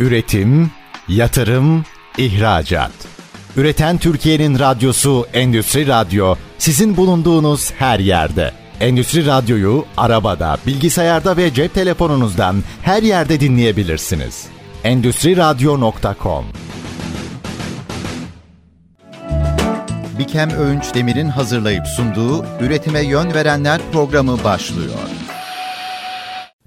Üretim, yatırım, ihracat. Üreten Türkiye'nin radyosu Endüstri Radyo sizin bulunduğunuz her yerde. Endüstri Radyo'yu arabada, bilgisayarda ve cep telefonunuzdan her yerde dinleyebilirsiniz. Endüstri Radyo.com Bikem Öğünç Demir'in hazırlayıp sunduğu Üretime Yön Verenler programı başlıyor.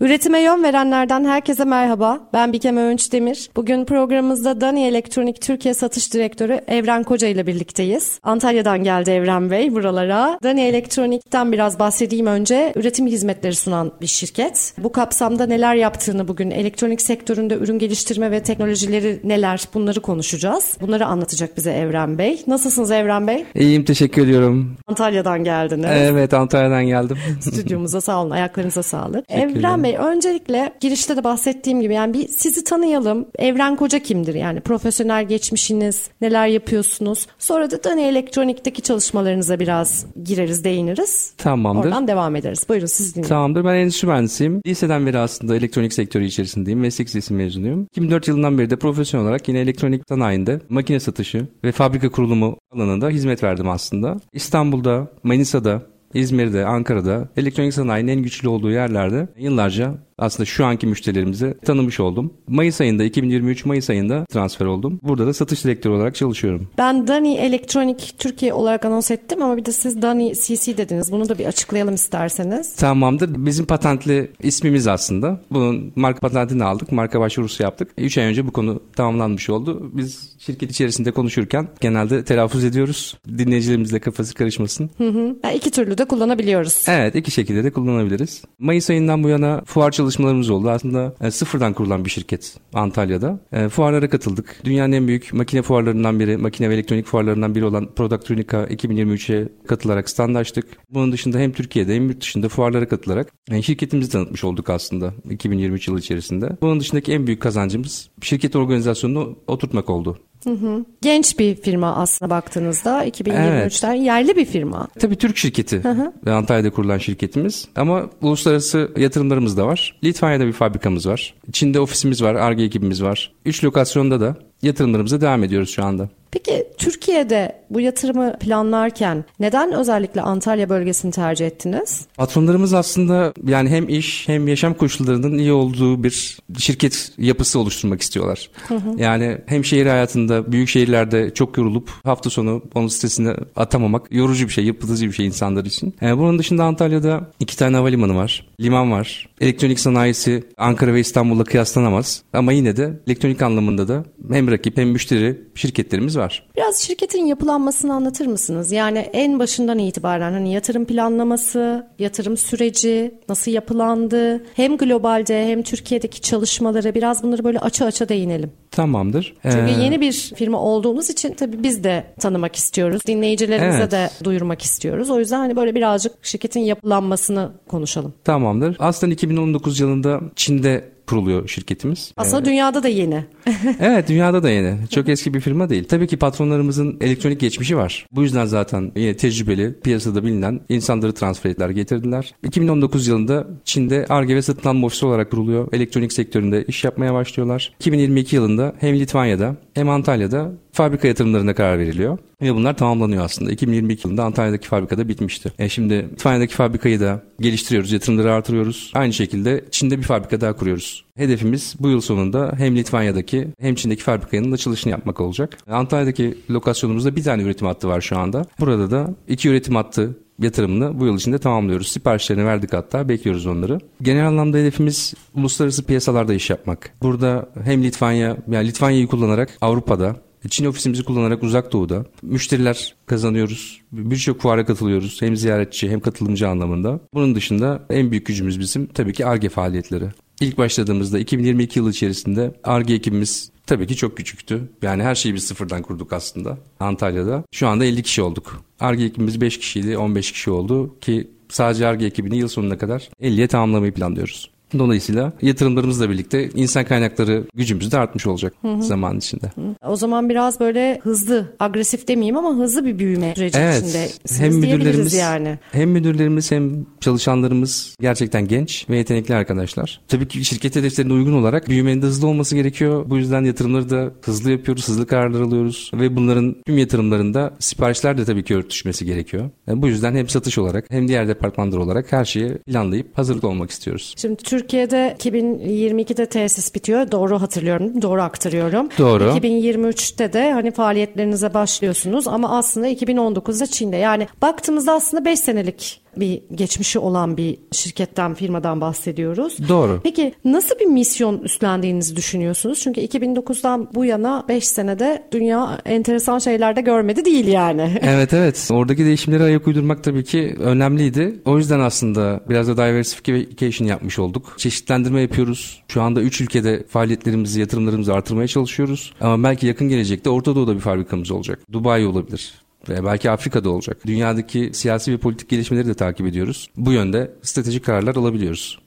Üretime yön verenlerden herkese merhaba. Ben Bikem Öğünç Demir. Bugün programımızda Dani Elektronik Türkiye Satış Direktörü Evren Koca ile birlikteyiz. Antalya'dan geldi Evren Bey buralara. Dani Elektronik'ten biraz bahsedeyim önce. Üretim hizmetleri sunan bir şirket. Bu kapsamda neler yaptığını bugün elektronik sektöründe ürün geliştirme ve teknolojileri neler bunları konuşacağız. Bunları anlatacak bize Evren Bey. Nasılsınız Evren Bey? İyiyim teşekkür ediyorum. Antalya'dan geldiniz. Evet Antalya'dan geldim. Stüdyomuza sağ olun. Ayaklarınıza sağlık. Evren Bey öncelikle girişte de bahsettiğim gibi yani bir sizi tanıyalım. Evren Koca kimdir? Yani profesyonel geçmişiniz, neler yapıyorsunuz? Sonra da Dani Elektronik'teki çalışmalarınıza biraz gireriz, değiniriz. Tamamdır. Oradan devam ederiz. Buyurun siz dinleyin. Tamamdır. Ben endüstri mühendisiyim. Liseden beri aslında elektronik sektörü içerisindeyim. Meslek lisesi mezunuyum. 2004 yılından beri de profesyonel olarak yine elektronik sanayinde makine satışı ve fabrika kurulumu alanında hizmet verdim aslında. İstanbul'da, Manisa'da, İzmir'de, Ankara'da elektronik sanayinin en güçlü olduğu yerlerde yıllarca aslında şu anki müşterilerimizi tanımış oldum. Mayıs ayında 2023 Mayıs ayında transfer oldum. Burada da satış direktörü olarak çalışıyorum. Ben Dani Elektronik Türkiye olarak anons ettim ama bir de siz Dani CC dediniz. Bunu da bir açıklayalım isterseniz. Tamamdır. Bizim patentli ismimiz aslında. Bunun marka patentini aldık. Marka başvurusu yaptık. 3 ay önce bu konu tamamlanmış oldu. Biz şirket içerisinde konuşurken genelde telaffuz ediyoruz. Dinleyicilerimizle kafası karışmasın. Hı hı. Yani iki türlü de kullanabiliyoruz. Evet iki şekilde de kullanabiliriz. Mayıs ayından bu yana fuar çalışmalarımız oldu. Aslında e, sıfırdan kurulan bir şirket Antalya'da. E, fuarlara katıldık. Dünyanın en büyük makine fuarlarından biri, makine ve elektronik fuarlarından biri olan Productronica 2023'e katılarak standlaştık. Bunun dışında hem Türkiye'de hem yurt dışında fuarlara katılarak yani şirketimizi tanıtmış olduk aslında 2023 yılı içerisinde. Bunun dışındaki en büyük kazancımız şirket organizasyonunu oturtmak oldu. Hı hı. Genç bir firma aslında baktığınızda 2023'ten evet. yerli bir firma. Tabii Türk şirketi hı hı. ve Antalya'da kurulan şirketimiz ama uluslararası yatırımlarımız da var. Litvanya'da bir fabrikamız var. Çin'de ofisimiz var, ARGE ekibimiz var. Üç lokasyonda da yatırımlarımıza devam ediyoruz şu anda. Peki Türkiye'de bu yatırımı planlarken neden özellikle Antalya bölgesini tercih ettiniz? Patronlarımız aslında yani hem iş hem yaşam koşullarının iyi olduğu bir şirket yapısı oluşturmak istiyorlar. Hı hı. Yani hem şehir hayatında büyük şehirlerde çok yorulup hafta sonu onun stresini atamamak yorucu bir şey, yıpratıcı bir şey insanlar için. Yani bunun dışında Antalya'da iki tane havalimanı var, liman var. Elektronik sanayisi Ankara ve İstanbul'la kıyaslanamaz. Ama yine de elektronik anlamında da hem rakip hem müşteri şirketlerimiz var. Biraz şirketin yapılanmasını anlatır mısınız? Yani en başından itibaren hani yatırım planlaması, yatırım süreci nasıl yapılandı? Hem globalde hem Türkiye'deki çalışmaları biraz bunları böyle açı açı değinelim. Tamamdır. Çünkü ee, yeni bir firma olduğumuz için tabii biz de tanımak istiyoruz. Dinleyicilerimize evet. de duyurmak istiyoruz. O yüzden hani böyle birazcık şirketin yapılanmasını konuşalım. Tamamdır. Aslında 2019 yılında Çin'de kuruluyor şirketimiz. Aslında ee, dünyada da yeni. evet dünyada da yeni. Çok eski bir firma değil. Tabii ki patronlarımızın elektronik geçmişi var. Bu yüzden zaten yine tecrübeli, piyasada bilinen insanları transfer ettiler, getirdiler. 2019 yılında Çin'de ARGE ve alma ofisi olarak kuruluyor. Elektronik sektöründe iş yapmaya başlıyorlar. 2022 yılında hem Litvanya'da hem Antalya'da fabrika yatırımlarına karar veriliyor. Ve bunlar tamamlanıyor aslında. 2022 yılında Antalya'daki fabrikada bitmişti. E şimdi Litvanya'daki fabrikayı da geliştiriyoruz, yatırımları artırıyoruz. Aynı şekilde Çin'de bir fabrika daha kuruyoruz. Hedefimiz bu yıl sonunda hem Litvanya'daki hem Çin'deki fabrikanın açılışını yapmak olacak. Antalya'daki lokasyonumuzda bir tane üretim hattı var şu anda. Burada da iki üretim hattı yatırımını bu yıl içinde tamamlıyoruz. Siparişlerini verdik hatta bekliyoruz onları. Genel anlamda hedefimiz uluslararası piyasalarda iş yapmak. Burada hem Litvanya, yani Litvanya'yı kullanarak Avrupa'da Çin ofisimizi kullanarak uzak doğuda müşteriler kazanıyoruz. Birçok fuara katılıyoruz. Hem ziyaretçi hem katılımcı anlamında. Bunun dışında en büyük gücümüz bizim tabii ki ARGE faaliyetleri. İlk başladığımızda 2022 yılı içerisinde ARGE ekibimiz tabii ki çok küçüktü. Yani her şeyi biz sıfırdan kurduk aslında Antalya'da. Şu anda 50 kişi olduk. ARGE ekibimiz 5 kişiydi, 15 kişi oldu ki sadece ARGE ekibini yıl sonuna kadar 50'ye tamamlamayı planlıyoruz. Dolayısıyla yatırımlarımızla birlikte insan kaynakları gücümüz de artmış olacak zaman içinde. O zaman biraz böyle hızlı, agresif demeyeyim ama hızlı bir büyüme süreci Evet. içindesiniz Hem müdürlerimiz yani. hem müdürlerimiz hem çalışanlarımız gerçekten genç ve yetenekli arkadaşlar. Tabii ki şirket hedeflerine uygun olarak büyümenin de hızlı olması gerekiyor. Bu yüzden yatırımları da hızlı yapıyoruz, hızlı kararlar alıyoruz ve bunların tüm yatırımlarında siparişler de tabii ki örtüşmesi gerekiyor. Yani bu yüzden hem satış olarak hem diğer departmanlar olarak her şeyi planlayıp hazırlıklı olmak istiyoruz. Şimdi Türkiye'de 2022'de tesis bitiyor. Doğru hatırlıyorum, doğru aktarıyorum. Doğru. 2023'te de hani faaliyetlerinize başlıyorsunuz ama aslında 2019'da Çin'de. Yani baktığımızda aslında 5 senelik bir geçmişi olan bir şirketten, firmadan bahsediyoruz. Doğru. Peki nasıl bir misyon üstlendiğinizi düşünüyorsunuz? Çünkü 2009'dan bu yana 5 senede dünya enteresan şeyler de görmedi değil yani. Evet evet. Oradaki değişimlere ayak uydurmak tabii ki önemliydi. O yüzden aslında biraz da diversification yapmış olduk. Çeşitlendirme yapıyoruz. Şu anda 3 ülkede faaliyetlerimizi, yatırımlarımızı artırmaya çalışıyoruz. Ama belki yakın gelecekte Orta Doğu'da bir fabrikamız olacak. Dubai olabilir. Ve belki Afrika'da olacak. Dünyadaki siyasi ve politik gelişmeleri de takip ediyoruz. Bu yönde stratejik kararlar alabiliyoruz.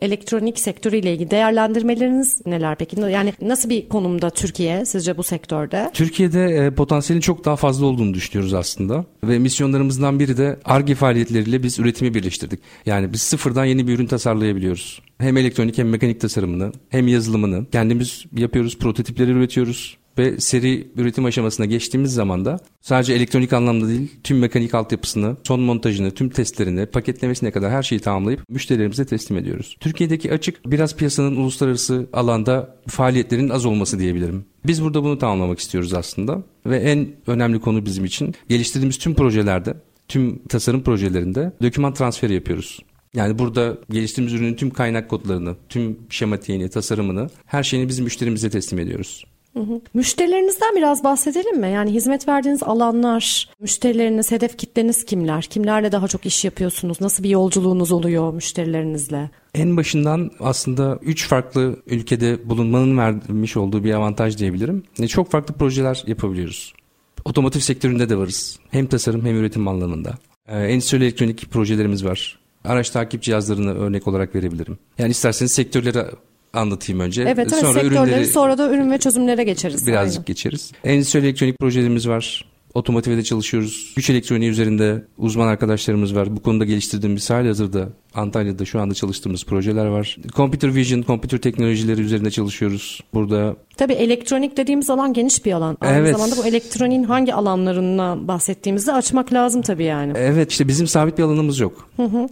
Elektronik sektörüyle ilgili değerlendirmeleriniz neler peki? Yani nasıl bir konumda Türkiye sizce bu sektörde? Türkiye'de e, potansiyelin çok daha fazla olduğunu düşünüyoruz aslında. Ve misyonlarımızdan biri de ARGE faaliyetleriyle biz üretimi birleştirdik. Yani biz sıfırdan yeni bir ürün tasarlayabiliyoruz. Hem elektronik hem mekanik tasarımını hem yazılımını kendimiz yapıyoruz, prototipleri üretiyoruz ve seri üretim aşamasına geçtiğimiz zaman da sadece elektronik anlamda değil tüm mekanik altyapısını, son montajını, tüm testlerini, paketlemesine kadar her şeyi tamamlayıp müşterilerimize teslim ediyoruz. Türkiye'deki açık biraz piyasanın uluslararası alanda faaliyetlerin az olması diyebilirim. Biz burada bunu tamamlamak istiyoruz aslında ve en önemli konu bizim için geliştirdiğimiz tüm projelerde, tüm tasarım projelerinde doküman transferi yapıyoruz. Yani burada geliştirdiğimiz ürünün tüm kaynak kodlarını, tüm şematiğini, tasarımını, her şeyini bizim müşterimize teslim ediyoruz. Müşterilerinizden biraz bahsedelim mi? Yani hizmet verdiğiniz alanlar, müşterileriniz, hedef kitleniz kimler? Kimlerle daha çok iş yapıyorsunuz? Nasıl bir yolculuğunuz oluyor müşterilerinizle? En başından aslında 3 farklı ülkede bulunmanın vermiş olduğu bir avantaj diyebilirim. E, Çok farklı projeler yapabiliyoruz. Otomotiv sektöründe de varız. Hem tasarım hem üretim anlamında. Ee, Endüstriyel elektronik projelerimiz var. Araç takip cihazlarını örnek olarak verebilirim. Yani isterseniz sektörleri anlatayım önce. Evet, evet Sonra ürünleri sonra da ürün ve çözümlere geçeriz. birazcık Aynen. geçeriz. Endüstriyel elektronik projelerimiz var. Otomotivde çalışıyoruz. Güç elektroniği üzerinde uzman arkadaşlarımız var. Bu konuda geliştirdiğimiz hali hazırda Antalya'da şu anda çalıştığımız projeler var. Computer vision, computer teknolojileri üzerinde çalışıyoruz. Burada Tabii elektronik dediğimiz alan geniş bir alan. Aynı Evet. zamanda bu elektroniğin hangi alanlarından bahsettiğimizi açmak lazım tabii yani. evet işte bizim sabit bir alanımız yok.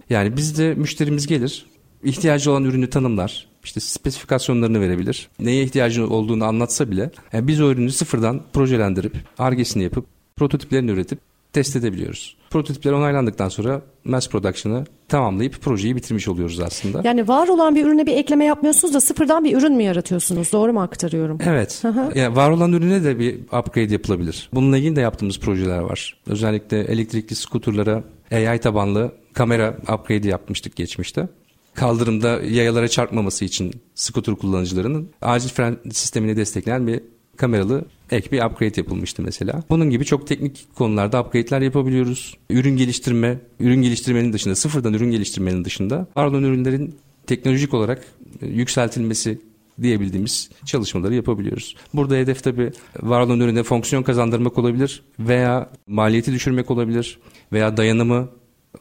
Yani bizde müşterimiz gelir, ihtiyacı olan ürünü tanımlar. işte spesifikasyonlarını verebilir. Neye ihtiyacı olduğunu anlatsa bile yani biz o ürünü sıfırdan projelendirip, argesini yapıp, prototiplerini üretip test edebiliyoruz. Prototipler onaylandıktan sonra mass production'ı tamamlayıp projeyi bitirmiş oluyoruz aslında. Yani var olan bir ürüne bir ekleme yapmıyorsunuz da sıfırdan bir ürün mü yaratıyorsunuz? Doğru mu aktarıyorum? Evet. yani var olan ürüne de bir upgrade yapılabilir. Bununla ilgili de yaptığımız projeler var. Özellikle elektrikli skuterlara AI tabanlı kamera upgrade yapmıştık geçmişte. Kaldırımda yayalara çarpmaması için skuter kullanıcılarının acil fren sistemini destekleyen bir kameralı ek bir upgrade yapılmıştı mesela. Bunun gibi çok teknik konularda upgrade'ler yapabiliyoruz. Ürün geliştirme, ürün geliştirmenin dışında, sıfırdan ürün geliştirmenin dışında var ürünlerin teknolojik olarak e, yükseltilmesi diyebildiğimiz çalışmaları yapabiliyoruz. Burada hedef tabi var olan ürüne fonksiyon kazandırmak olabilir veya maliyeti düşürmek olabilir veya dayanımı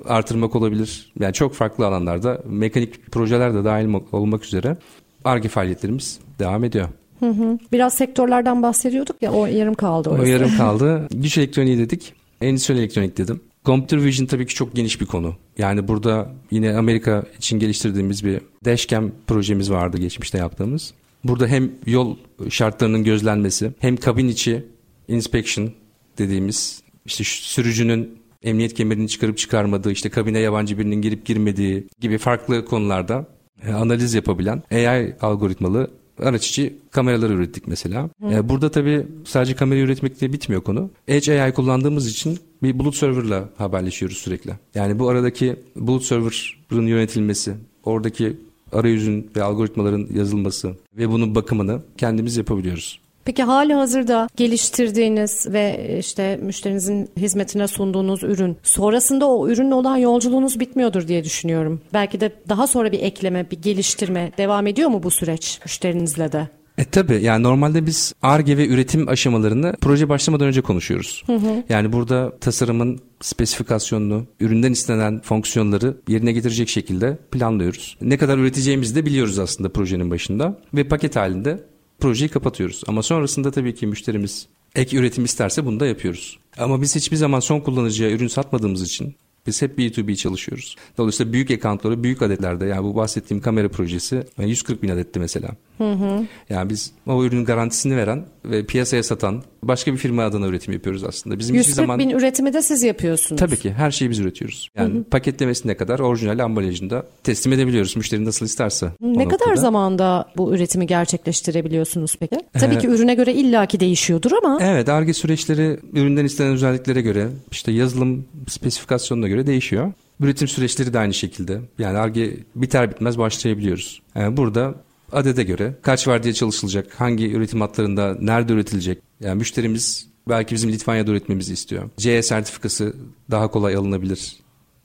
artırmak olabilir. Yani çok farklı alanlarda mekanik projeler de dahil olmak üzere ARGE faaliyetlerimiz devam ediyor. Hı hı. Biraz sektörlerden bahsediyorduk ya o yarım kaldı. O orası. yarım kaldı. Güç elektroniği dedik. Endüstriyel elektronik dedim. Computer Vision tabii ki çok geniş bir konu. Yani burada yine Amerika için geliştirdiğimiz bir dashcam projemiz vardı geçmişte yaptığımız. Burada hem yol şartlarının gözlenmesi hem kabin içi inspection dediğimiz işte sürücünün emniyet kemerini çıkarıp çıkarmadığı, işte kabine yabancı birinin girip girmediği gibi farklı konularda e, analiz yapabilen AI algoritmalı araç içi kameralar ürettik mesela. Hı. Burada tabii sadece kamera üretmekle bitmiyor konu. Edge AI kullandığımız için bir bulut serverla haberleşiyoruz sürekli. Yani bu aradaki bulut server'ın yönetilmesi, oradaki arayüzün ve algoritmaların yazılması ve bunun bakımını kendimiz yapabiliyoruz. Peki hali hazırda geliştirdiğiniz ve işte müşterinizin hizmetine sunduğunuz ürün sonrasında o ürünle olan yolculuğunuz bitmiyordur diye düşünüyorum. Belki de daha sonra bir ekleme, bir geliştirme devam ediyor mu bu süreç müşterinizle de? E tabi yani normalde biz ARGE ve üretim aşamalarını proje başlamadan önce konuşuyoruz. Hı hı. Yani burada tasarımın spesifikasyonunu, üründen istenen fonksiyonları yerine getirecek şekilde planlıyoruz. Ne kadar üreteceğimizi de biliyoruz aslında projenin başında ve paket halinde projeyi kapatıyoruz. Ama sonrasında tabii ki müşterimiz ek üretim isterse bunu da yapıyoruz. Ama biz hiçbir zaman son kullanıcıya ürün satmadığımız için biz hep B2B çalışıyoruz. Dolayısıyla büyük ekantları büyük adetlerde yani bu bahsettiğim kamera projesi 140 bin adetti mesela. Hı hı. Yani biz o ürünün garantisini veren ve piyasaya satan başka bir firma adına üretim yapıyoruz aslında. Bizim 140 zaman... bin üretimi de siz yapıyorsunuz. Tabii ki her şeyi biz üretiyoruz. Yani hı hı. paketlemesine kadar orijinal ambalajında teslim edebiliyoruz müşteri nasıl isterse. Ne kadar noktada. zamanda bu üretimi gerçekleştirebiliyorsunuz peki? Tabii ee, ki ürüne göre illaki değişiyordur ama. Evet ARGE süreçleri üründen istenen özelliklere göre işte yazılım spesifikasyonuna göre değişiyor. Üretim süreçleri de aynı şekilde. Yani ARGE biter bitmez başlayabiliyoruz. Yani burada adede göre kaç var diye çalışılacak, hangi üretim hatlarında nerede üretilecek. Yani müşterimiz belki bizim Litvanya'da üretmemizi istiyor. CE sertifikası daha kolay alınabilir.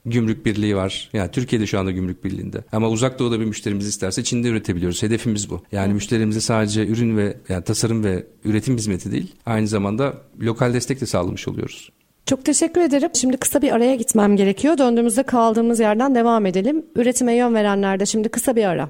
Gümrük birliği var. Yani Türkiye'de şu anda gümrük birliğinde. Ama uzak doğuda bir müşterimiz isterse Çin'de üretebiliyoruz. Hedefimiz bu. Yani müşterimize sadece ürün ve yani tasarım ve üretim hizmeti değil, aynı zamanda lokal destek de sağlamış oluyoruz. Çok teşekkür ederim. Şimdi kısa bir araya gitmem gerekiyor. Döndüğümüzde kaldığımız yerden devam edelim. Üretime yön verenlerde şimdi kısa bir ara.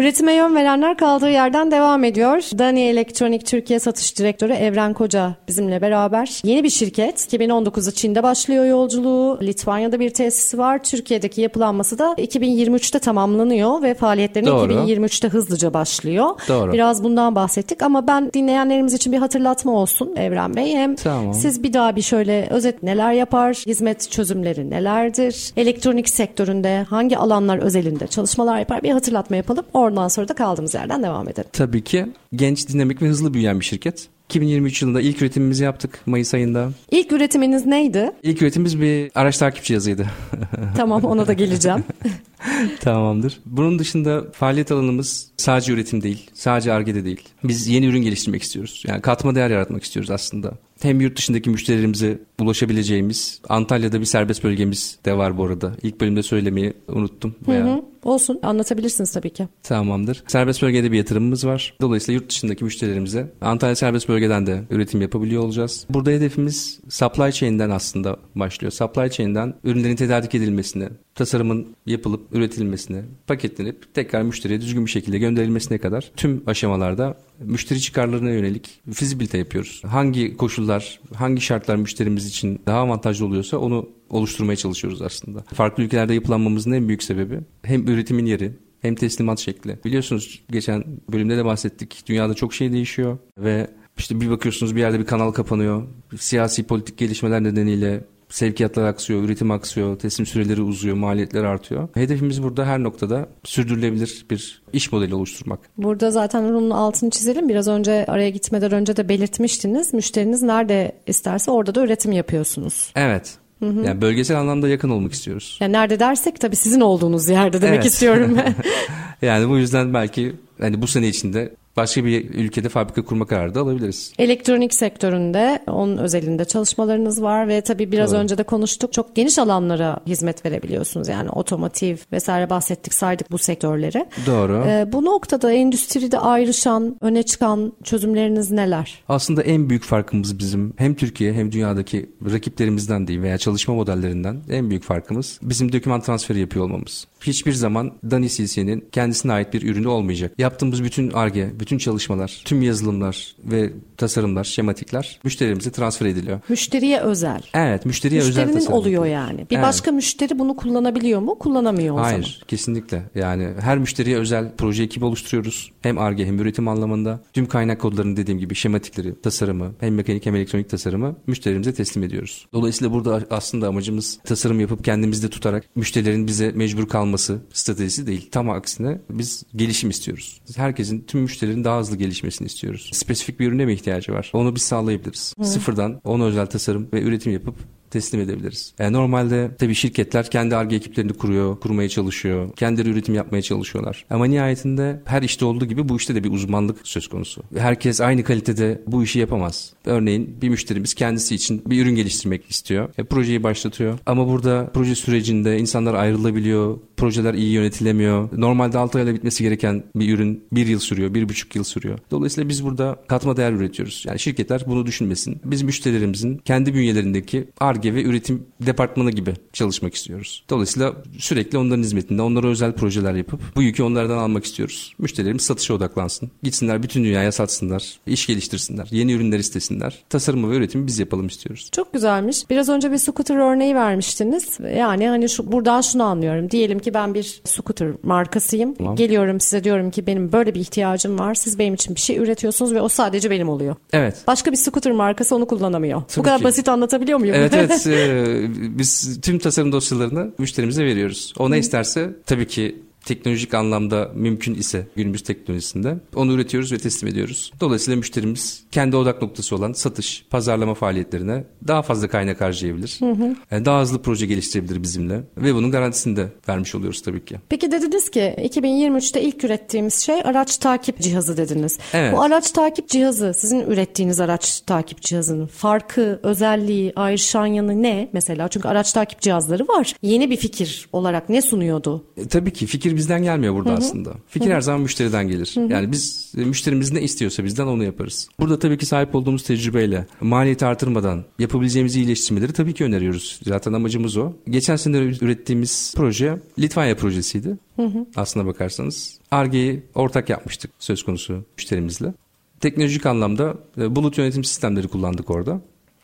Üretime yön verenler kaldığı yerden devam ediyor. Dani Elektronik Türkiye Satış Direktörü Evren Koca bizimle beraber. Yeni bir şirket. 2019'u Çin'de başlıyor yolculuğu. Litvanya'da bir tesisi var. Türkiye'deki yapılanması da 2023'te tamamlanıyor ve faaliyetlerini Doğru. 2023'te hızlıca başlıyor. Doğru. Biraz bundan bahsettik ama ben dinleyenlerimiz için bir hatırlatma olsun Evren Bey. Hem tamam. siz bir daha bir şöyle özet neler yapar, hizmet çözümleri nelerdir, elektronik sektöründe hangi alanlar özelinde çalışmalar yapar bir hatırlatma yapalım. Oradan sonra da kaldığımız yerden devam edelim. Tabii ki genç, dinamik ve hızlı büyüyen bir şirket. 2023 yılında ilk üretimimizi yaptık Mayıs ayında. İlk üretiminiz neydi? İlk üretimimiz bir araç takip cihazıydı. tamam ona da geleceğim. Tamamdır. Bunun dışında faaliyet alanımız sadece üretim değil, sadece argede değil. Biz yeni ürün geliştirmek istiyoruz. Yani katma değer yaratmak istiyoruz aslında. Hem yurt dışındaki müşterilerimize ulaşabileceğimiz Antalya'da bir serbest bölgemiz de var bu arada. İlk bölümde söylemeyi unuttum. Veya... Hı hı. Olsun anlatabilirsiniz tabii ki. Tamamdır. Serbest bölgede bir yatırımımız var. Dolayısıyla yurt dışındaki müşterilerimize Antalya serbest bölgeden de üretim yapabiliyor olacağız. Burada hedefimiz supply chain'den aslında başlıyor. Supply chain'den ürünlerin tedarik edilmesini, tasarımın yapılıp üretilmesine, paketlenip tekrar müşteriye düzgün bir şekilde gönderilmesine kadar tüm aşamalarda müşteri çıkarlarına yönelik fizibilite yapıyoruz. Hangi koşullar, hangi şartlar müşterimiz için daha avantajlı oluyorsa onu oluşturmaya çalışıyoruz aslında. Farklı ülkelerde yapılanmamızın en büyük sebebi hem üretimin yeri hem teslimat şekli. Biliyorsunuz geçen bölümde de bahsettik. Dünyada çok şey değişiyor ve işte bir bakıyorsunuz bir yerde bir kanal kapanıyor. Siyasi politik gelişmeler nedeniyle sevkiyatlar aksıyor, üretim aksıyor, teslim süreleri uzuyor, maliyetler artıyor. Hedefimiz burada her noktada sürdürülebilir bir iş modeli oluşturmak. Burada zaten bunun altını çizelim. Biraz önce araya gitmeden önce de belirtmiştiniz. Müşteriniz nerede isterse orada da üretim yapıyorsunuz. Evet. Hı hı. Yani bölgesel anlamda yakın olmak istiyoruz. Yani nerede dersek tabii sizin olduğunuz yerde demek evet. istiyorum. yani bu yüzden belki hani bu sene içinde başka bir ülkede fabrika kurma kararı da alabiliriz. Elektronik sektöründe onun özelinde çalışmalarınız var ve tabii biraz Doğru. önce de konuştuk. Çok geniş alanlara hizmet verebiliyorsunuz. Yani otomotiv vesaire bahsettik saydık bu sektörleri. Doğru. Ee, bu noktada endüstride ayrışan, öne çıkan çözümleriniz neler? Aslında en büyük farkımız bizim hem Türkiye hem dünyadaki rakiplerimizden değil veya çalışma modellerinden en büyük farkımız bizim doküman transferi yapıyor olmamız. Hiçbir zaman Dani CC'nin kendisine ait bir ürünü olmayacak. Yaptığımız bütün ARGE, bütün çalışmalar, tüm yazılımlar ve tasarımlar, şematikler müşterimize transfer ediliyor. Müşteriye özel. Evet, müşteriye Müşterinin özel tasarım. oluyor yani. Bir evet. başka müşteri bunu kullanabiliyor mu? Kullanamıyor o Hayır, zaman. Hayır, kesinlikle. Yani her müşteriye özel proje ekibi oluşturuyoruz. Hem ARGE hem üretim anlamında. Tüm kaynak kodlarını dediğim gibi şematikleri, tasarımı, hem mekanik hem elektronik tasarımı müşterimize teslim ediyoruz. Dolayısıyla burada aslında amacımız tasarım yapıp kendimizde tutarak müşterilerin bize mecbur kalması kalması stratejisi değil. Tam aksine biz gelişim istiyoruz. Herkesin, tüm müşterilerin daha hızlı gelişmesini istiyoruz. Spesifik bir ürüne mi ihtiyacı var? Onu biz sağlayabiliriz. Hı. Sıfırdan ona özel tasarım ve üretim yapıp teslim edebiliriz. Yani normalde tabii şirketler kendi ARGE ekiplerini kuruyor, kurmaya çalışıyor. Kendileri üretim yapmaya çalışıyorlar. Ama nihayetinde her işte olduğu gibi bu işte de bir uzmanlık söz konusu. Herkes aynı kalitede bu işi yapamaz. Örneğin bir müşterimiz kendisi için bir ürün geliştirmek istiyor. E, projeyi başlatıyor. Ama burada proje sürecinde insanlar ayrılabiliyor. Projeler iyi yönetilemiyor. Normalde 6 ayda bitmesi gereken bir ürün 1 yıl sürüyor, 1,5 yıl sürüyor. Dolayısıyla biz burada katma değer üretiyoruz. Yani şirketler bunu düşünmesin. Biz müşterilerimizin kendi bünyelerindeki ARGE ARGE ve üretim departmanı gibi çalışmak istiyoruz. Dolayısıyla sürekli onların hizmetinde onlara özel projeler yapıp bu yükü onlardan almak istiyoruz. Müşterilerimiz satışa odaklansın. Gitsinler bütün dünyaya satsınlar. iş geliştirsinler. Yeni ürünler istesinler. Tasarımı ve üretimi biz yapalım istiyoruz. Çok güzelmiş. Biraz önce bir scooter örneği vermiştiniz. Yani hani şu, buradan şunu anlıyorum. Diyelim ki ben bir scooter markasıyım. Tamam. Geliyorum size diyorum ki benim böyle bir ihtiyacım var. Siz benim için bir şey üretiyorsunuz ve o sadece benim oluyor. Evet. Başka bir scooter markası onu kullanamıyor. Tabii Bu kadar ki. basit anlatabiliyor muyum? Evet evet Evet e, biz tüm tasarım dosyalarını müşterimize veriyoruz. O ne isterse tabii ki teknolojik anlamda mümkün ise günümüz teknolojisinde onu üretiyoruz ve teslim ediyoruz. Dolayısıyla müşterimiz kendi odak noktası olan satış, pazarlama faaliyetlerine daha fazla kaynak harcayabilir. Hı hı. Yani daha hızlı proje geliştirebilir bizimle ve bunun garantisini de vermiş oluyoruz tabii ki. Peki dediniz ki 2023'te ilk ürettiğimiz şey araç takip cihazı dediniz. Evet. Bu araç takip cihazı sizin ürettiğiniz araç takip cihazının farkı, özelliği, ayrışan yanı ne mesela? Çünkü araç takip cihazları var. Yeni bir fikir olarak ne sunuyordu? E, tabii ki fikir bizden gelmiyor burada Hı-hı. aslında. Fikir Hı-hı. her zaman müşteriden gelir. Hı-hı. Yani biz e, müşterimiz ne istiyorsa bizden onu yaparız. Burada tabii ki sahip olduğumuz tecrübeyle maliyeti artırmadan yapabileceğimiz iyileştirmeleri tabii ki öneriyoruz. Zaten amacımız o. Geçen sene ürettiğimiz proje Litvanya projesiydi. Hı-hı. Aslına bakarsanız. Arge'yi ortak yapmıştık söz konusu müşterimizle. Teknolojik anlamda e, bulut yönetim sistemleri kullandık orada.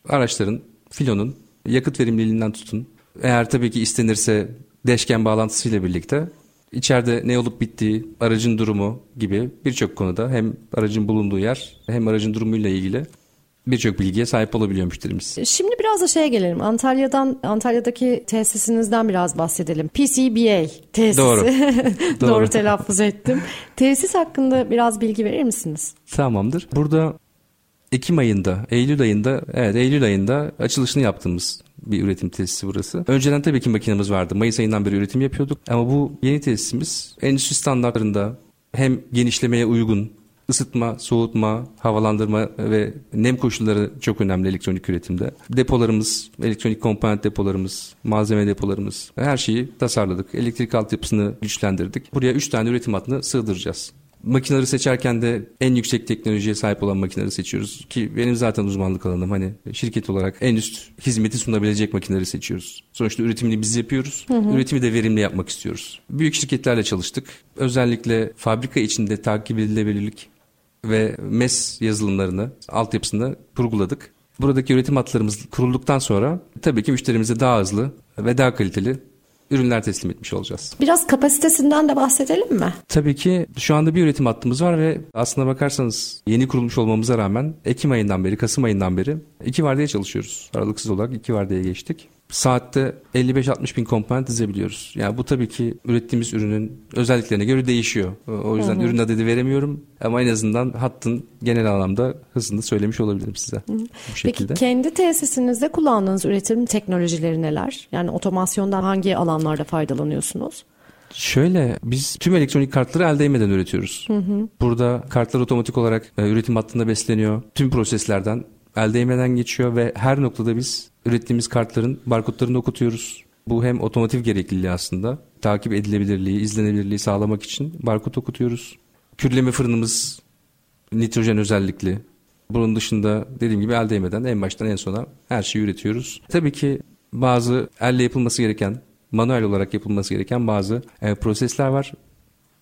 Araçların, filonun yakıt verimliliğinden tutun. Eğer tabii ki istenirse deşken bağlantısıyla birlikte içeride ne olup bittiği, aracın durumu gibi birçok konuda hem aracın bulunduğu yer hem aracın durumuyla ilgili birçok bilgiye sahip olabiliyor müşterimiz. Şimdi biraz da şeye gelelim. Antalya'dan Antalya'daki tesisinizden biraz bahsedelim. PCBA tesisi. Doğru. Doğru. Doğru telaffuz ettim. Tesis hakkında biraz bilgi verir misiniz? Tamamdır. Burada Ekim ayında, Eylül ayında, evet Eylül ayında açılışını yaptığımız bir üretim tesisi burası. Önceden tabii ki makinemiz vardı. Mayıs ayından beri üretim yapıyorduk. Ama bu yeni tesisimiz endüstri standartlarında hem genişlemeye uygun ısıtma, soğutma, havalandırma ve nem koşulları çok önemli elektronik üretimde. Depolarımız, elektronik komponent depolarımız, malzeme depolarımız her şeyi tasarladık. Elektrik altyapısını güçlendirdik. Buraya 3 tane üretim hattını sığdıracağız. Makineleri seçerken de en yüksek teknolojiye sahip olan makineleri seçiyoruz. Ki benim zaten uzmanlık alanım. Hani şirket olarak en üst hizmeti sunabilecek makineleri seçiyoruz. Sonuçta üretimini biz yapıyoruz. Hı hı. Üretimi de verimli yapmak istiyoruz. Büyük şirketlerle çalıştık. Özellikle fabrika içinde takip edilebilirlik ve MES yazılımlarını, altyapısını kurguladık. Buradaki üretim hatlarımız kurulduktan sonra tabii ki müşterimize daha hızlı ve daha kaliteli ürünler teslim etmiş olacağız. Biraz kapasitesinden de bahsedelim mi? Tabii ki şu anda bir üretim hattımız var ve aslına bakarsanız yeni kurulmuş olmamıza rağmen Ekim ayından beri, Kasım ayından beri iki vardiya çalışıyoruz. Aralıksız olarak iki vardiyaya geçtik saatte 55-60 bin komponent dizebiliyoruz. Yani bu tabii ki ürettiğimiz ürünün özelliklerine göre değişiyor. O yüzden hı hı. ürün adedi veremiyorum ama en azından hattın genel anlamda hızını söylemiş olabilirim size. Hı. Bu şekilde. Peki kendi tesisinizde kullandığınız üretim teknolojileri neler? Yani otomasyondan hangi alanlarda faydalanıyorsunuz? Şöyle biz tüm elektronik kartları el değmeden üretiyoruz. Hı hı. Burada kartlar otomatik olarak e, üretim hattında besleniyor. Tüm proseslerden el değmeden geçiyor ve her noktada biz ürettiğimiz kartların barkodlarını okutuyoruz. Bu hem otomotiv gerekliliği aslında. Takip edilebilirliği, izlenebilirliği sağlamak için barkod okutuyoruz. Kürleme fırınımız nitrojen özellikli. Bunun dışında dediğim gibi el değmeden en baştan en sona her şeyi üretiyoruz. Tabii ki bazı elle yapılması gereken, manuel olarak yapılması gereken bazı e, prosesler var.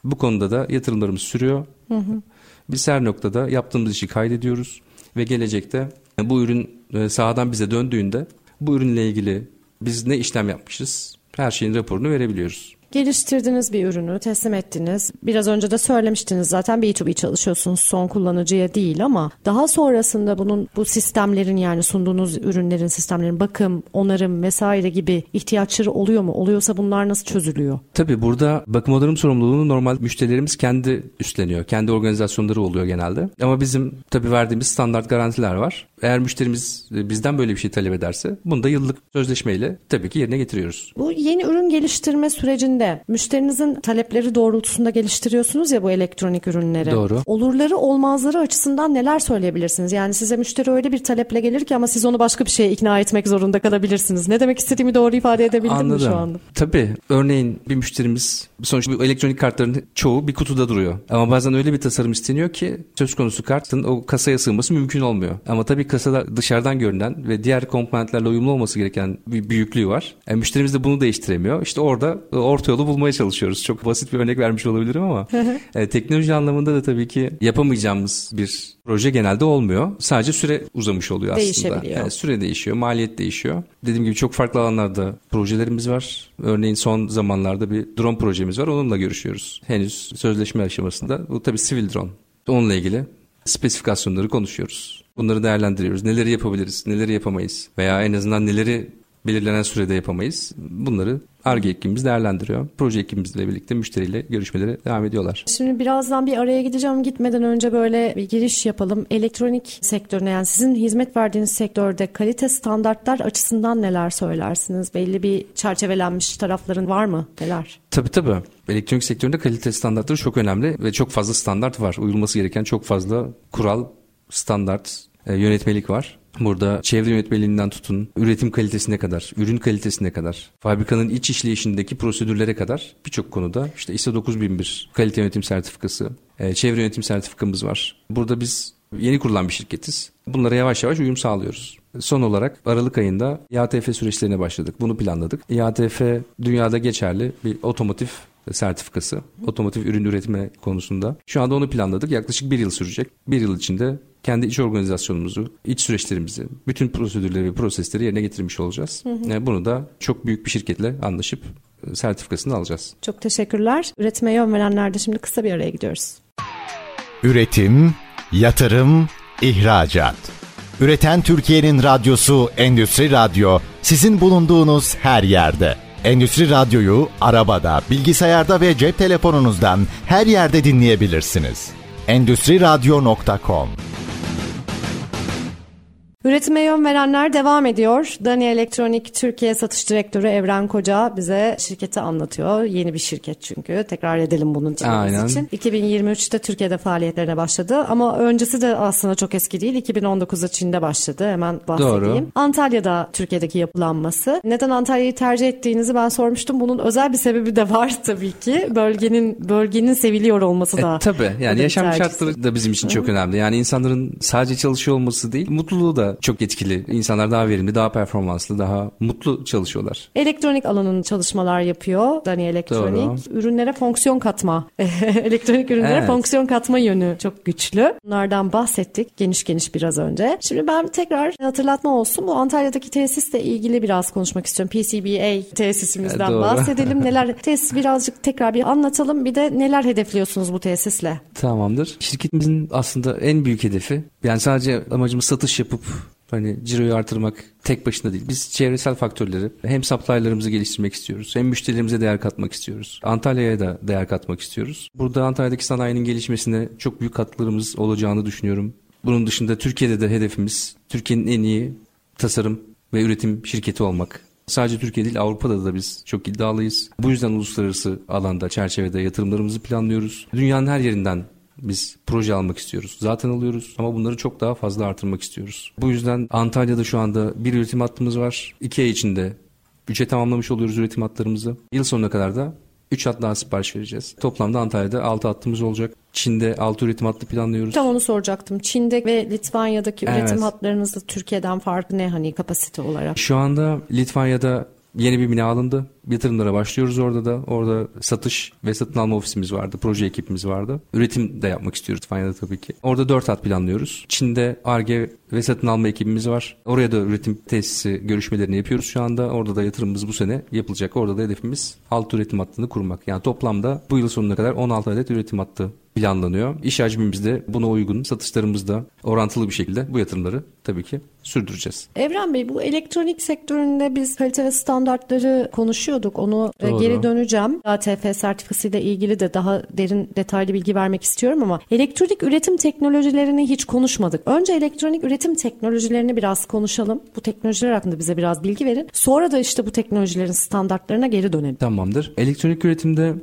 Bu konuda da yatırımlarımız sürüyor. Hı hı. Biz her noktada yaptığımız işi kaydediyoruz ve gelecekte bu ürün e, sahadan bize döndüğünde bu ürünle ilgili biz ne işlem yapmışız her şeyin raporunu verebiliyoruz. Geliştirdiniz bir ürünü, teslim ettiniz. Biraz önce de söylemiştiniz zaten B2B çalışıyorsunuz son kullanıcıya değil ama daha sonrasında bunun bu sistemlerin yani sunduğunuz ürünlerin, sistemlerin bakım, onarım vesaire gibi ihtiyaçları oluyor mu? Oluyorsa bunlar nasıl çözülüyor? Tabii burada bakım onarım sorumluluğunu normal müşterilerimiz kendi üstleniyor. Kendi organizasyonları oluyor genelde. Ama bizim tabii verdiğimiz standart garantiler var. Eğer müşterimiz bizden böyle bir şey talep ederse bunu da yıllık sözleşmeyle tabii ki yerine getiriyoruz. Bu yeni ürün geliştirme sürecinde müşterinizin talepleri doğrultusunda geliştiriyorsunuz ya bu elektronik ürünleri. Doğru. Olurları olmazları açısından neler söyleyebilirsiniz? Yani size müşteri öyle bir taleple gelir ki ama siz onu başka bir şeye ikna etmek zorunda kalabilirsiniz. Ne demek istediğimi doğru ifade edebildim Anladım. mi şu anda? Tabii. Örneğin bir müşterimiz sonuçta bu elektronik kartların çoğu bir kutuda duruyor. Ama bazen öyle bir tasarım isteniyor ki söz konusu kartın o kasaya sığması mümkün olmuyor. Ama tabii kasada dışarıdan görünen ve diğer komponentlerle uyumlu olması gereken bir büyüklüğü var. Yani müşterimiz de bunu değiştiremiyor. İşte orada orta yolu bulmaya çalışıyoruz. Çok basit bir örnek vermiş olabilirim ama e, teknoloji anlamında da tabii ki yapamayacağımız bir proje genelde olmuyor. Sadece süre uzamış oluyor aslında. Değişebiliyor. Yani süre değişiyor, maliyet değişiyor. Dediğim gibi çok farklı alanlarda projelerimiz var. Örneğin son zamanlarda bir drone projemiz var. Onunla görüşüyoruz. Henüz sözleşme aşamasında. Bu tabii sivil drone. Onunla ilgili spesifikasyonları konuşuyoruz. Bunları değerlendiriyoruz. Neleri yapabiliriz, neleri yapamayız veya en azından neleri belirlenen sürede yapamayız. Bunları ARGE ekibimiz değerlendiriyor. Proje ekibimizle birlikte müşteriyle görüşmeleri devam ediyorlar. Şimdi birazdan bir araya gideceğim. Gitmeden önce böyle bir giriş yapalım. Elektronik sektörüne yani sizin hizmet verdiğiniz sektörde kalite standartlar açısından neler söylersiniz? Belli bir çerçevelenmiş tarafların var mı? Neler? Tabii tabii. Elektronik sektöründe kalite standartları çok önemli ve çok fazla standart var. Uyulması gereken çok fazla kural, standart, yönetmelik var. Burada çevre yönetmeliğinden tutun, üretim kalitesine kadar, ürün kalitesine kadar, fabrikanın iç işleyişindeki prosedürlere kadar birçok konuda işte ISO 9001 kalite yönetim sertifikası, e, çevre yönetim sertifikamız var. Burada biz yeni kurulan bir şirketiz. Bunlara yavaş yavaş uyum sağlıyoruz. Son olarak Aralık ayında IATF süreçlerine başladık. Bunu planladık. IATF dünyada geçerli bir otomotiv sertifikası. Otomotiv ürün üretme konusunda. Şu anda onu planladık. Yaklaşık bir yıl sürecek. Bir yıl içinde kendi iç organizasyonumuzu, iç süreçlerimizi, bütün prosedürleri ve prosesleri yerine getirmiş olacağız. Yani bunu da çok büyük bir şirketle anlaşıp e, sertifikasını alacağız. Çok teşekkürler. Üretime yön verenlerde şimdi kısa bir araya gidiyoruz. Üretim, yatırım, ihracat. Üreten Türkiye'nin radyosu Endüstri Radyo sizin bulunduğunuz her yerde. Endüstri Radyo'yu arabada, bilgisayarda ve cep telefonunuzdan her yerde dinleyebilirsiniz. Endüstri Radyo.com Üretime yön verenler devam ediyor. Dani Elektronik Türkiye Satış Direktörü Evren Koca bize şirketi anlatıyor. Yeni bir şirket çünkü. Tekrar edelim bunun Aynen. için. 2023'te Türkiye'de faaliyetlerine başladı ama öncesi de aslında çok eski değil. 2019'da Çin'de başladı. Hemen bahsedeyim. Doğru. Antalya'da Türkiye'deki yapılanması. Neden Antalya'yı tercih ettiğinizi ben sormuştum. Bunun özel bir sebebi de var tabii ki. Bölgenin bölgenin seviliyor olması da. E, tabii yani yaşam şartları da bizim için çok önemli. Yani insanların sadece çalışıyor olması değil, mutluluğu da çok etkili. İnsanlar daha verimli, daha performanslı, daha mutlu çalışıyorlar. Elektronik alanının çalışmalar yapıyor Dani Elektronik. Ürünlere fonksiyon katma. Elektronik ürünlere Evet. fonksiyon katma yönü çok güçlü. Bunlardan bahsettik geniş geniş biraz önce. Şimdi ben tekrar hatırlatma olsun. Bu Antalya'daki tesisle ilgili biraz konuşmak istiyorum. PCBA tesisimizden E, doğru. bahsedelim. Neler tesis birazcık tekrar bir anlatalım. Bir de neler hedefliyorsunuz bu tesisle? Tamamdır. Şirketimizin aslında en büyük hedefi yani sadece amacımız satış yapıp hani ciroyu artırmak tek başına değil. Biz çevresel faktörleri hem supply'larımızı geliştirmek istiyoruz. Hem müşterilerimize değer katmak istiyoruz. Antalya'ya da değer katmak istiyoruz. Burada Antalya'daki sanayinin gelişmesine çok büyük katkılarımız olacağını düşünüyorum. Bunun dışında Türkiye'de de hedefimiz Türkiye'nin en iyi tasarım ve üretim şirketi olmak. Sadece Türkiye değil Avrupa'da da biz çok iddialıyız. Bu yüzden uluslararası alanda çerçevede yatırımlarımızı planlıyoruz. Dünyanın her yerinden biz proje almak istiyoruz. Zaten alıyoruz ama bunları çok daha fazla artırmak istiyoruz. Bu yüzden Antalya'da şu anda bir üretim hattımız var. İki ay içinde üçe tamamlamış oluyoruz üretim hatlarımızı. Yıl sonuna kadar da 3 hat daha sipariş vereceğiz. Toplamda Antalya'da 6 hattımız olacak. Çin'de 6 üretim hattı planlıyoruz. Tam onu soracaktım. Çin'de ve Litvanya'daki Evet. üretim hatlarınızda Türkiye'den farkı ne hani kapasite olarak? Şu anda Litvanya'da Yeni bir bina alındı. Yatırımlara başlıyoruz orada da. Orada satış ve satın alma ofisimiz vardı. Proje ekibimiz vardı. Üretim de yapmak istiyoruz Litvanya'da tabii ki. Orada dört hat planlıyoruz. Çin'de ARGE ve satın alma ekibimiz var. Oraya da üretim tesisi görüşmelerini yapıyoruz şu anda. Orada da yatırımımız bu sene yapılacak. Orada da hedefimiz 6 üretim hattını kurmak. Yani toplamda bu yıl sonuna kadar 16 adet üretim hattı planlanıyor. İş hacmimiz de buna uygun, satışlarımız da orantılı bir şekilde bu yatırımları tabii ki sürdüreceğiz. Evren Bey bu elektronik sektöründe biz kalite ve standartları konuşuyorduk. Onu e, Doğru. geri döneceğim. ATF sertifikasıyla ilgili de daha derin detaylı bilgi vermek istiyorum ama elektronik üretim teknolojilerini hiç konuşmadık. Önce elektronik üretim teknolojilerini biraz konuşalım. Bu teknolojiler hakkında bize biraz bilgi verin. Sonra da işte bu teknolojilerin standartlarına geri dönelim. Tamamdır. Elektronik üretimde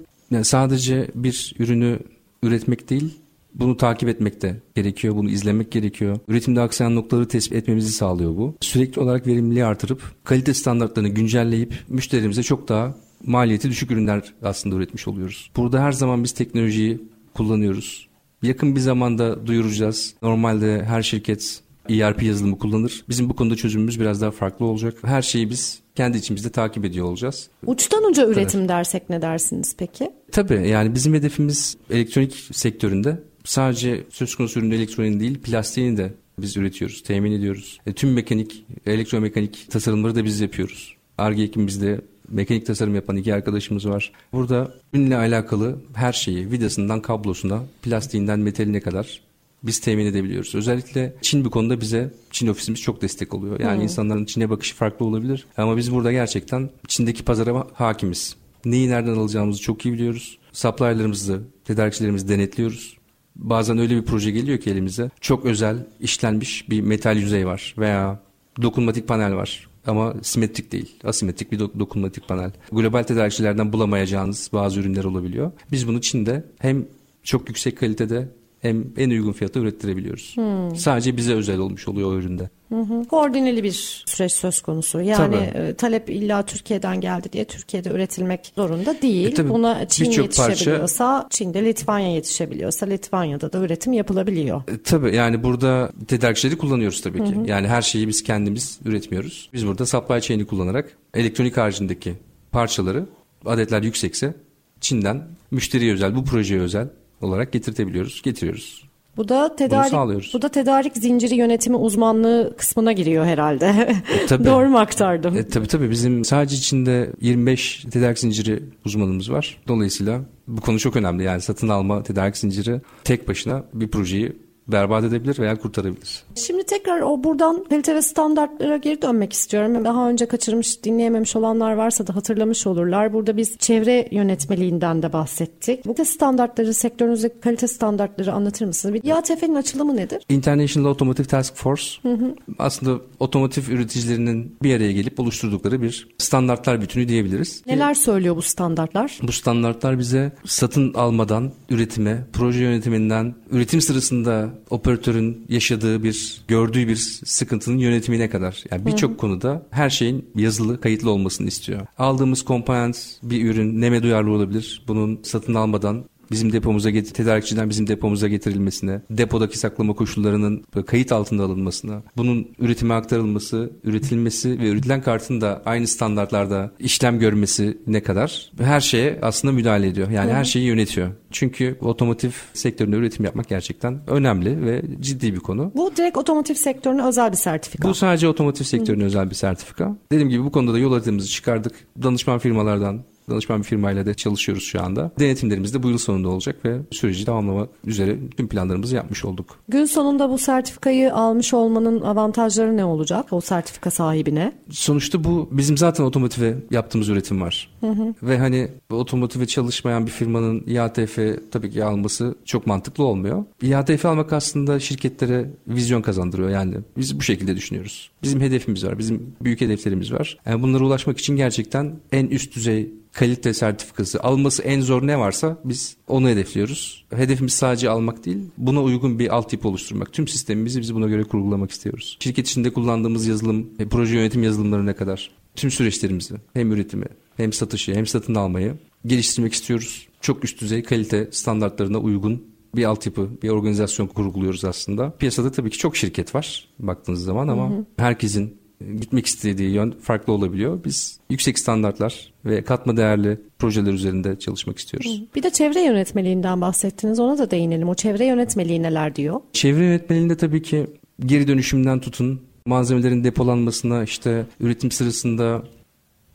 sadece bir ürünü üretmek değil, bunu takip etmek de gerekiyor, bunu izlemek gerekiyor. Üretimde aksayan noktaları tespit etmemizi sağlıyor bu. Sürekli olarak verimliliği artırıp kalite standartlarını güncelleyip müşterimize çok daha maliyeti düşük ürünler aslında üretmiş oluyoruz. Burada her zaman biz teknolojiyi kullanıyoruz. Yakın bir zamanda duyuracağız. Normalde her şirket ERP yazılımı kullanır. Bizim bu konuda çözümümüz biraz daha farklı olacak. Her şeyi biz kendi içimizde takip ediyor olacağız. Uçtan uca üretim evet. dersek ne dersiniz peki? Tabii yani bizim hedefimiz elektronik sektöründe sadece söz konusu ürün elektroniğin değil plastiğini de biz üretiyoruz, temin ediyoruz. E, tüm mekanik, elektromekanik tasarımları da biz yapıyoruz. ARGE ekibimizde mekanik tasarım yapan iki arkadaşımız var. Burada ürünle alakalı her şeyi vidasından kablosuna, plastiğinden metaline kadar biz temin edebiliyoruz. Özellikle Çin bu konuda bize Çin ofisimiz çok destek oluyor. Yani hmm. insanların Çin'e bakışı farklı olabilir ama biz burada gerçekten Çin'deki pazara hakimiz. Neyi nereden alacağımızı çok iyi biliyoruz. Supply'larımızı, tedarikçilerimizi denetliyoruz. Bazen öyle bir proje geliyor ki elimize çok özel işlenmiş bir metal yüzey var veya dokunmatik panel var ama simetrik değil. Asimetrik bir do- dokunmatik panel. Global tedarikçilerden bulamayacağınız bazı ürünler olabiliyor. Biz bunu Çin'de hem çok yüksek kalitede hem en uygun fiyata ürettirebiliyoruz. Hmm. Sadece bize özel olmuş oluyor o üründe. Hı hı. Koordineli bir süreç söz konusu. Yani e, talep illa Türkiye'den geldi diye Türkiye'de üretilmek zorunda değil. E, Buna Çin yetişebiliyorsa, parça... Çin'de Litvanya yetişebiliyorsa Litvanya'da da üretim yapılabiliyor. E, tabii yani burada tedarikçileri kullanıyoruz tabii ki. Hı hı. Yani her şeyi biz kendimiz üretmiyoruz. Biz burada supply chain'i kullanarak elektronik haricindeki parçaları adetler yüksekse Çin'den müşteriye özel, bu projeye özel olarak getirtebiliyoruz, getiriyoruz. Bu da tedarik bu da tedarik zinciri yönetimi uzmanlığı kısmına giriyor herhalde. E, tabii. Doğru mu aktardım? E, tabii tabii bizim sadece içinde 25 tedarik zinciri uzmanımız var. Dolayısıyla bu konu çok önemli. Yani satın alma tedarik zinciri tek başına bir projeyi berbat edebilir veya kurtarabilir. Şimdi tekrar o buradan kalite ve standartlara geri dönmek istiyorum. Daha önce kaçırmış, dinleyememiş olanlar varsa da hatırlamış olurlar. Burada biz çevre yönetmeliğinden de bahsettik. Bu standartları, sektörünüzdeki kalite standartları anlatır mısınız? İATF'nin açılımı nedir? International Automotive Task Force. Hı hı. Aslında otomotiv üreticilerinin bir araya gelip oluşturdukları bir standartlar bütünü diyebiliriz. Neler söylüyor bu standartlar? Bu standartlar bize satın almadan üretime, proje yönetiminden, üretim sırasında operatörün yaşadığı bir, gördüğü bir sıkıntının yönetimine kadar. Yani birçok konuda her şeyin yazılı, kayıtlı olmasını istiyor. Aldığımız komponent bir ürün neme duyarlı olabilir. Bunun satın almadan bizim depomuza getir tedarikçiden bizim depomuza getirilmesine, depodaki saklama koşullarının kayıt altında alınmasına, bunun üretime aktarılması, üretilmesi ve üretilen kartın da aynı standartlarda işlem görmesi ne kadar her şeye aslında müdahale ediyor. Yani Hı. her şeyi yönetiyor. Çünkü otomotiv sektöründe üretim yapmak gerçekten önemli ve ciddi bir konu. Bu direkt otomotiv sektörüne özel bir sertifika. Bu sadece otomotiv sektörüne Hı. özel bir sertifika. Dediğim gibi bu konuda yol haritamızı çıkardık. Danışman firmalardan danışman bir firmayla da çalışıyoruz şu anda. Denetimlerimiz de bu yıl sonunda olacak ve süreci tamamlamak üzere tüm planlarımızı yapmış olduk. Gün sonunda bu sertifikayı almış olmanın avantajları ne olacak o sertifika sahibine? Sonuçta bu bizim zaten otomotive yaptığımız üretim var. Hı hı. Ve hani otomotive çalışmayan bir firmanın İATF tabii ki alması çok mantıklı olmuyor. İATF almak aslında şirketlere vizyon kazandırıyor yani. Biz bu şekilde düşünüyoruz. Bizim hedefimiz var. Bizim büyük hedeflerimiz var. Yani bunlara ulaşmak için gerçekten en üst düzey kalite sertifikası alması en zor ne varsa biz onu hedefliyoruz. Hedefimiz sadece almak değil, buna uygun bir altyapı oluşturmak. Tüm sistemimizi biz buna göre kurgulamak istiyoruz. Şirket içinde kullandığımız yazılım, e, proje yönetim yazılımlarına kadar tüm süreçlerimizi hem üretimi hem satışı hem satın almayı geliştirmek istiyoruz. Çok üst düzey kalite standartlarına uygun bir altyapı, bir organizasyon kurguluyoruz aslında. Piyasada tabii ki çok şirket var baktığınız zaman ama hı hı. herkesin gitmek istediği yön farklı olabiliyor. Biz yüksek standartlar ve katma değerli projeler üzerinde çalışmak istiyoruz. Bir de çevre yönetmeliğinden bahsettiniz. Ona da değinelim. O çevre yönetmeliği neler diyor? Çevre yönetmeliğinde tabii ki geri dönüşümden tutun malzemelerin depolanmasına işte üretim sırasında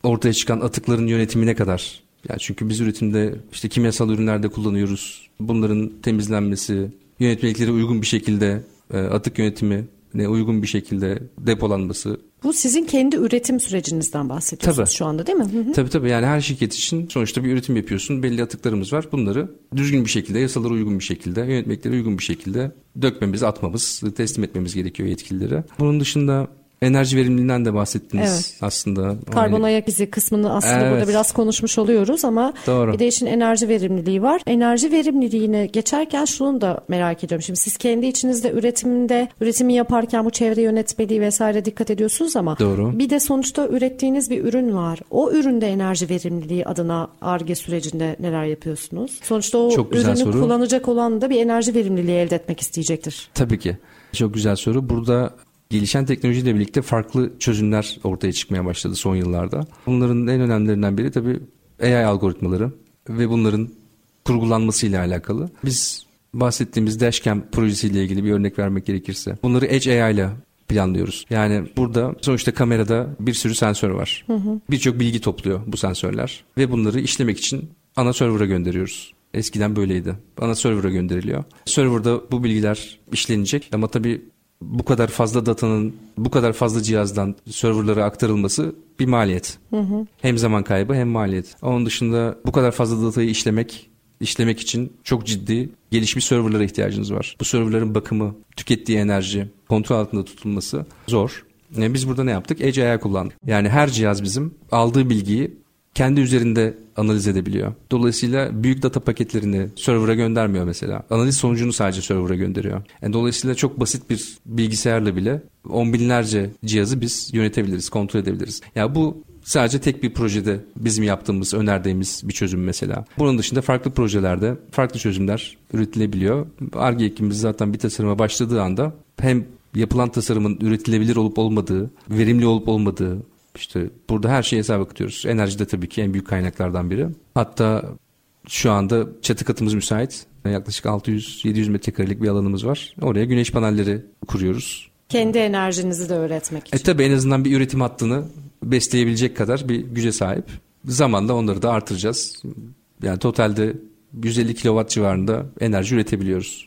ortaya çıkan atıkların yönetimine kadar. Yani çünkü biz üretimde işte kimyasal ürünlerde kullanıyoruz. Bunların temizlenmesi, yönetmeliklere uygun bir şekilde e, atık yönetimi ne uygun bir şekilde depolanması. Bu sizin kendi üretim sürecinizden bahsediyorsunuz Tabii. şu anda değil mi? Hı hı. Tabii tabii yani her şirket için sonuçta bir üretim yapıyorsun. Belli atıklarımız var. Bunları düzgün bir şekilde, yasalara uygun bir şekilde, yönetmeliklere uygun bir şekilde dökmemiz, atmamız, teslim etmemiz gerekiyor yetkililere. Bunun dışında enerji verimliliğinden de bahsettiniz Evet. aslında. Karbon Yani- ayak izi kısmını aslında Evet. burada biraz konuşmuş oluyoruz ama Doğru. bir de işin enerji verimliliği var. Enerji verimliliğine geçerken şunu da merak ediyorum. Şimdi siz kendi içinizde üretimde, üretimi yaparken bu çevre yönetmeliği vesaire dikkat ediyorsunuz ama Doğru. bir de sonuçta ürettiğiniz bir ürün var. O üründe enerji verimliliği adına ARGE sürecinde neler yapıyorsunuz? Sonuçta o Çok ürünü soru. kullanacak olan da bir enerji verimliliği elde etmek isteyecektir. Tabii ki. Çok güzel soru. Burada gelişen teknolojiyle birlikte farklı çözümler ortaya çıkmaya başladı son yıllarda. Bunların en önemlilerinden biri tabii AI algoritmaları ve bunların kurgulanmasıyla alakalı. Biz bahsettiğimiz Dashcam projesiyle ilgili bir örnek vermek gerekirse bunları Edge AI ile planlıyoruz. Yani burada sonuçta kamerada bir sürü sensör var. Birçok bilgi topluyor bu sensörler ve bunları işlemek için ana server'a gönderiyoruz. Eskiden böyleydi. Ana server'a gönderiliyor. Server'da bu bilgiler işlenecek ama tabii bu kadar fazla datanın bu kadar fazla cihazdan serverlara aktarılması bir maliyet. Hem zaman kaybı hem maliyet. Onun dışında bu kadar fazla datayı işlemek işlemek için çok ciddi gelişmiş serverlara ihtiyacınız var. Bu serverların bakımı, tükettiği enerji, kontrol altında tutulması zor. Yani biz burada ne yaptık? Edge AI kullandık. Yani her cihaz bizim aldığı bilgiyi kendi üzerinde analiz edebiliyor. Dolayısıyla büyük data paketlerini server'a göndermiyor mesela. Analiz sonucunu sadece server'a gönderiyor. Yani dolayısıyla çok basit bir bilgisayarla bile on binlerce cihazı biz yönetebiliriz, kontrol edebiliriz. Ya bu sadece tek bir projede bizim yaptığımız, önerdiğimiz bir çözüm mesela. Bunun dışında farklı projelerde farklı çözümler üretilebiliyor. ARGE ekibimiz zaten bir tasarıma başladığı anda hem yapılan tasarımın üretilebilir olup olmadığı, verimli olup olmadığı, işte burada her şeyi hesaba katıyoruz. Enerji de tabii ki en büyük kaynaklardan biri. Hatta şu anda çatı katımız müsait. Yaklaşık 600-700 metrekarelik bir alanımız var. Oraya güneş panelleri kuruyoruz. Kendi enerjinizi de öğretmek için. E tabii en azından bir üretim hattını besleyebilecek kadar bir güce sahip. Zamanla onları da artıracağız. Yani totalde 150 kilowatt civarında enerji üretebiliyoruz.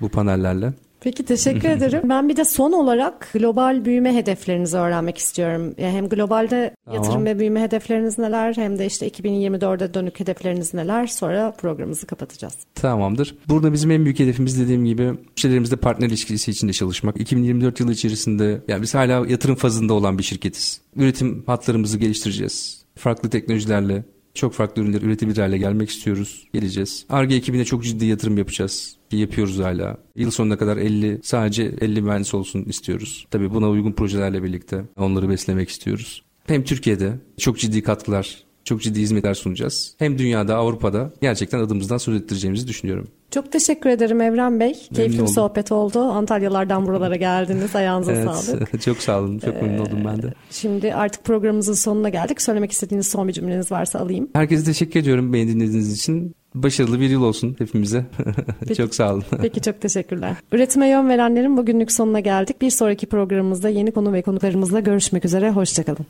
Bu panellerle. Peki teşekkür ederim. Ben bir de son olarak global büyüme hedeflerinizi öğrenmek istiyorum. Ya Hem globalde Tamam. yatırım ve büyüme hedefleriniz neler hem de işte 2024'e dönük hedefleriniz neler sonra programımızı kapatacağız. Tamamdır. Burada bizim en büyük hedefimiz dediğim gibi müşterilerimizle partner ilişkisi içinde çalışmak. 2024 yılı içerisinde yani biz hala yatırım fazında olan bir şirketiz. Üretim hatlarımızı geliştireceğiz. Farklı teknolojilerle çok farklı ürünleri üretebilir hale gelmek istiyoruz. Geleceğiz. ARGE ekibine çok ciddi yatırım yapacağız. Yapıyoruz hala. Yıl sonuna kadar 50 sadece 50 mühendis olsun istiyoruz. Tabii buna uygun projelerle birlikte onları beslemek istiyoruz. Hem Türkiye'de çok ciddi katkılar, çok ciddi hizmetler sunacağız. Hem dünyada, Avrupa'da gerçekten adımızdan söz ettireceğimizi düşünüyorum. Çok teşekkür ederim Evren Bey. Keyifli bir oldum. sohbet oldu. Antalyalardan buralara geldiniz. Ayağınıza sağlık. çok sağ olun. Çok memnun oldum ben de. Şimdi artık programımızın sonuna geldik. Söylemek istediğiniz son bir cümleniz varsa alayım. Herkese teşekkür ediyorum beni dinlediğiniz için. Başarılı bir yıl olsun hepimize. çok sağ olun. Peki çok teşekkürler. Üretime yön verenlerin bugünlük sonuna geldik. Bir sonraki programımızda yeni konu ve konuklarımızla görüşmek üzere. Hoşçakalın.